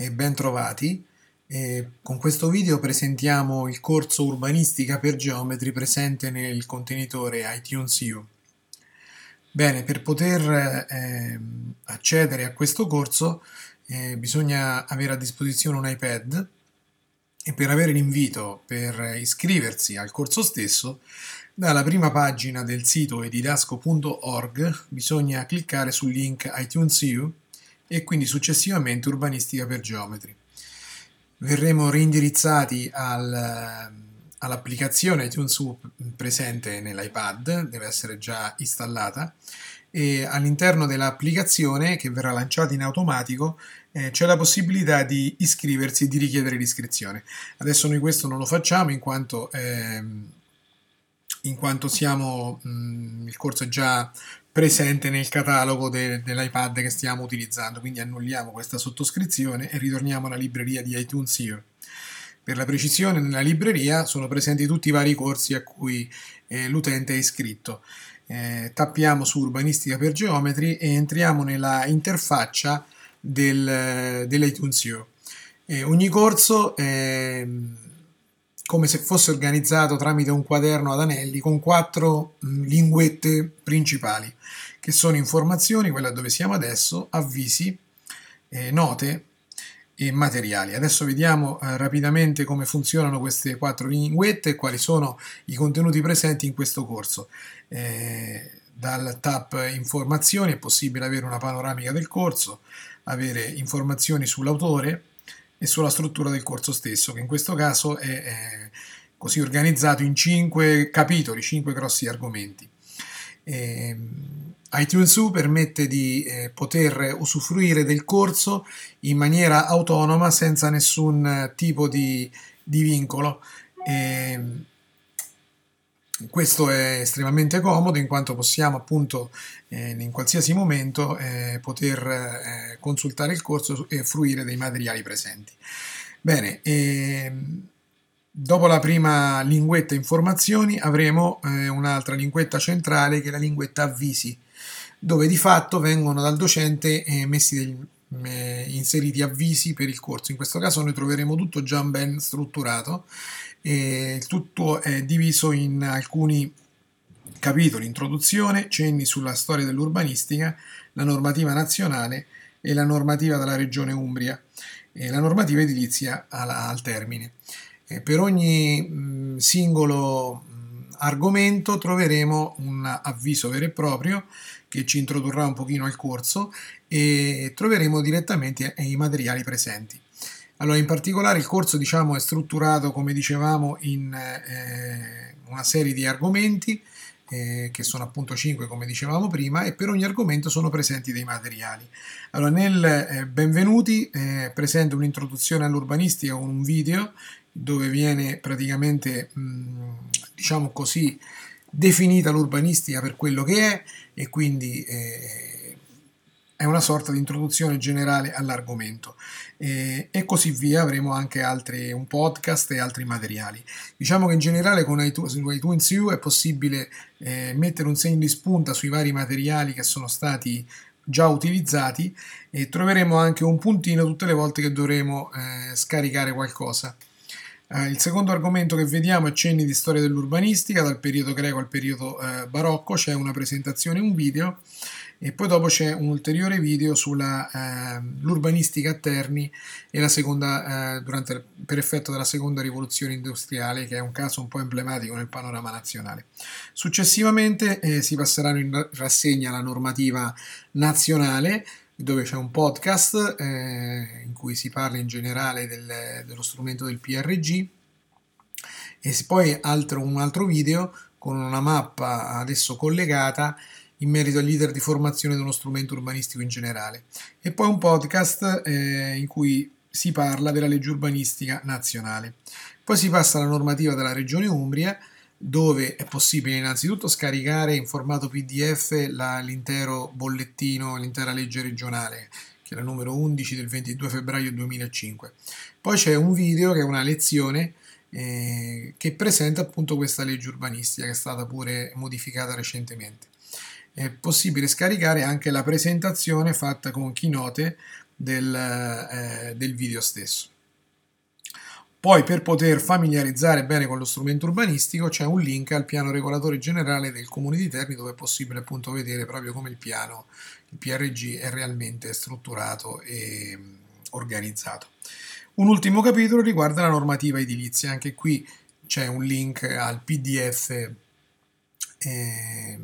e ben. E con questo video presentiamo il corso Urbanistica per Geometri presente nel contenitore iTunes U. Bene, per poter eh, accedere a questo corso eh, bisogna avere a disposizione un iPad e per avere l'invito per iscriversi al corso stesso dalla prima pagina del sito edidasco.org bisogna cliccare sul link iTunes U e quindi successivamente urbanistica per geometri. Verremo reindirizzati al, all'applicazione iTunes U presente nell'iPad, deve essere già installata, e all'interno dell'applicazione che verrà lanciata in automatico eh, c'è la possibilità di iscriversi e di richiedere l'iscrizione. Adesso noi questo non lo facciamo in quanto, eh, in quanto siamo, mh, il corso è già presente nel catalogo de- dell'iPad che stiamo utilizzando, quindi annulliamo questa sottoscrizione e ritorniamo alla libreria di iTunes Here. Per la precisione, nella libreria sono presenti tutti i vari corsi a cui eh, l'utente è iscritto. Eh, tappiamo su Urbanistica per Geometri e entriamo nella interfaccia del, dell'iTunes U. Eh, ogni corso è come se fosse organizzato tramite un quaderno ad anelli con quattro mh, linguette principali, che sono informazioni, quella dove siamo adesso, avvisi, eh, note e materiali. Adesso vediamo eh, rapidamente come funzionano queste quattro linguette e quali sono i contenuti presenti in questo corso. Eh, dal tab informazioni è possibile avere una panoramica del corso, avere informazioni sull'autore, e sulla struttura del corso stesso, che in questo caso è, è così organizzato in cinque capitoli, cinque grossi argomenti. E, iTunes U permette di eh, poter usufruire del corso in maniera autonoma senza nessun tipo di, di vincolo. E, questo è estremamente comodo in quanto possiamo appunto eh, in qualsiasi momento eh, poter eh, consultare il corso e fruire dei materiali presenti. Bene, ehm, dopo la prima linguetta informazioni avremo eh, un'altra linguetta centrale che è la linguetta avvisi, dove di fatto vengono dal docente eh, messi degli, eh, inseriti avvisi per il corso. In questo caso noi troveremo tutto già ben strutturato e tutto è diviso in alcuni capitoli, introduzione, cenni sulla storia dell'urbanistica, la normativa nazionale e la normativa della regione Umbria e la normativa edilizia alla, al termine. E per ogni mh, singolo mh, argomento troveremo un avviso vero e proprio che ci introdurrà un pochino al corso e troveremo direttamente i materiali presenti. Allora, in particolare il corso diciamo, è strutturato, come dicevamo, in eh, una serie di argomenti, eh, che sono appunto 5 come dicevamo prima, e per ogni argomento sono presenti dei materiali. Allora, nel eh, benvenuti eh, presento un'introduzione all'urbanistica con un video dove viene praticamente, mh, diciamo così, definita l'urbanistica per quello che è e quindi eh, è una sorta di introduzione generale all'argomento. E, e così via avremo anche altri, un podcast e altri materiali. Diciamo che in generale con iTunes, iTunes U è possibile eh, mettere un segno di spunta sui vari materiali che sono stati già utilizzati e troveremo anche un puntino tutte le volte che dovremo eh, scaricare qualcosa eh, il secondo argomento che vediamo è cenni di storia dell'urbanistica dal periodo greco al periodo eh, barocco c'è una presentazione un video e poi dopo c'è un ulteriore video sull'urbanistica ehm, eh, a Terni seconda, eh, durante, per effetto della seconda rivoluzione industriale, che è un caso un po' emblematico nel panorama nazionale. Successivamente eh, si passeranno in rassegna la normativa nazionale, dove c'è un podcast eh, in cui si parla in generale del, dello strumento del PRG e poi altro, un altro video con una mappa adesso collegata in merito agli iter di formazione uno strumento urbanistico in generale. E poi un podcast eh, in cui si parla della legge urbanistica nazionale. Poi si passa alla normativa della Regione Umbria, dove è possibile innanzitutto scaricare in formato PDF la, l'intero bollettino, l'intera legge regionale, che è la numero 11 del 22 febbraio 2005. Poi c'è un video che è una lezione eh, che presenta appunto questa legge urbanistica che è stata pure modificata recentemente è possibile scaricare anche la presentazione fatta con Keynote del, eh, del video stesso. Poi per poter familiarizzare bene con lo strumento urbanistico c'è un link al piano regolatore generale del Comune di Terni dove è possibile appunto vedere proprio come il piano, il PRG è realmente strutturato e organizzato. Un ultimo capitolo riguarda la normativa edilizia, anche qui c'è un link al PDF eh,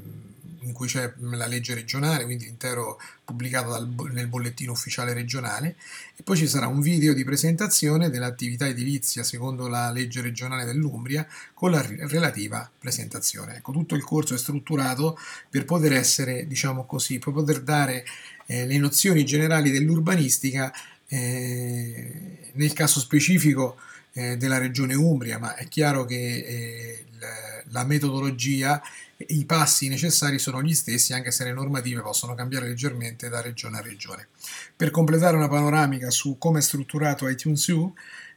in cui c'è la legge regionale, quindi l'intero pubblicato dal, nel bollettino ufficiale regionale, e poi ci sarà un video di presentazione dell'attività edilizia secondo la legge regionale dell'Umbria con la relativa presentazione. Ecco, tutto il corso è strutturato per poter essere, diciamo così, per poter dare eh, le nozioni generali dell'urbanistica eh, nel caso specifico eh, della regione Umbria, ma è chiaro che eh, la metodologia i passi necessari sono gli stessi anche se le normative possono cambiare leggermente da regione a regione. Per completare una panoramica su come è strutturato iTunes U,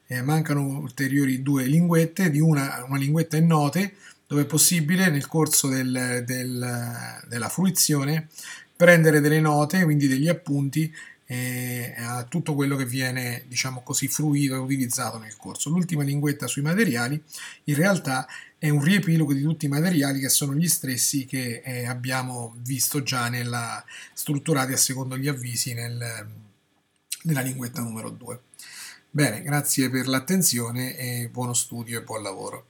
eh, mancano ulteriori due linguette, di una, una linguetta in note, dove è possibile nel corso del, del, della fruizione prendere delle note, quindi degli appunti eh, a tutto quello che viene, diciamo così, fruito e utilizzato nel corso. L'ultima linguetta sui materiali in realtà è un riepilogo di tutti i materiali che sono gli stessi che eh, abbiamo visto già nella, strutturati a secondo gli avvisi nel, nella linguetta numero 2. Bene, grazie per l'attenzione e buono studio e buon lavoro.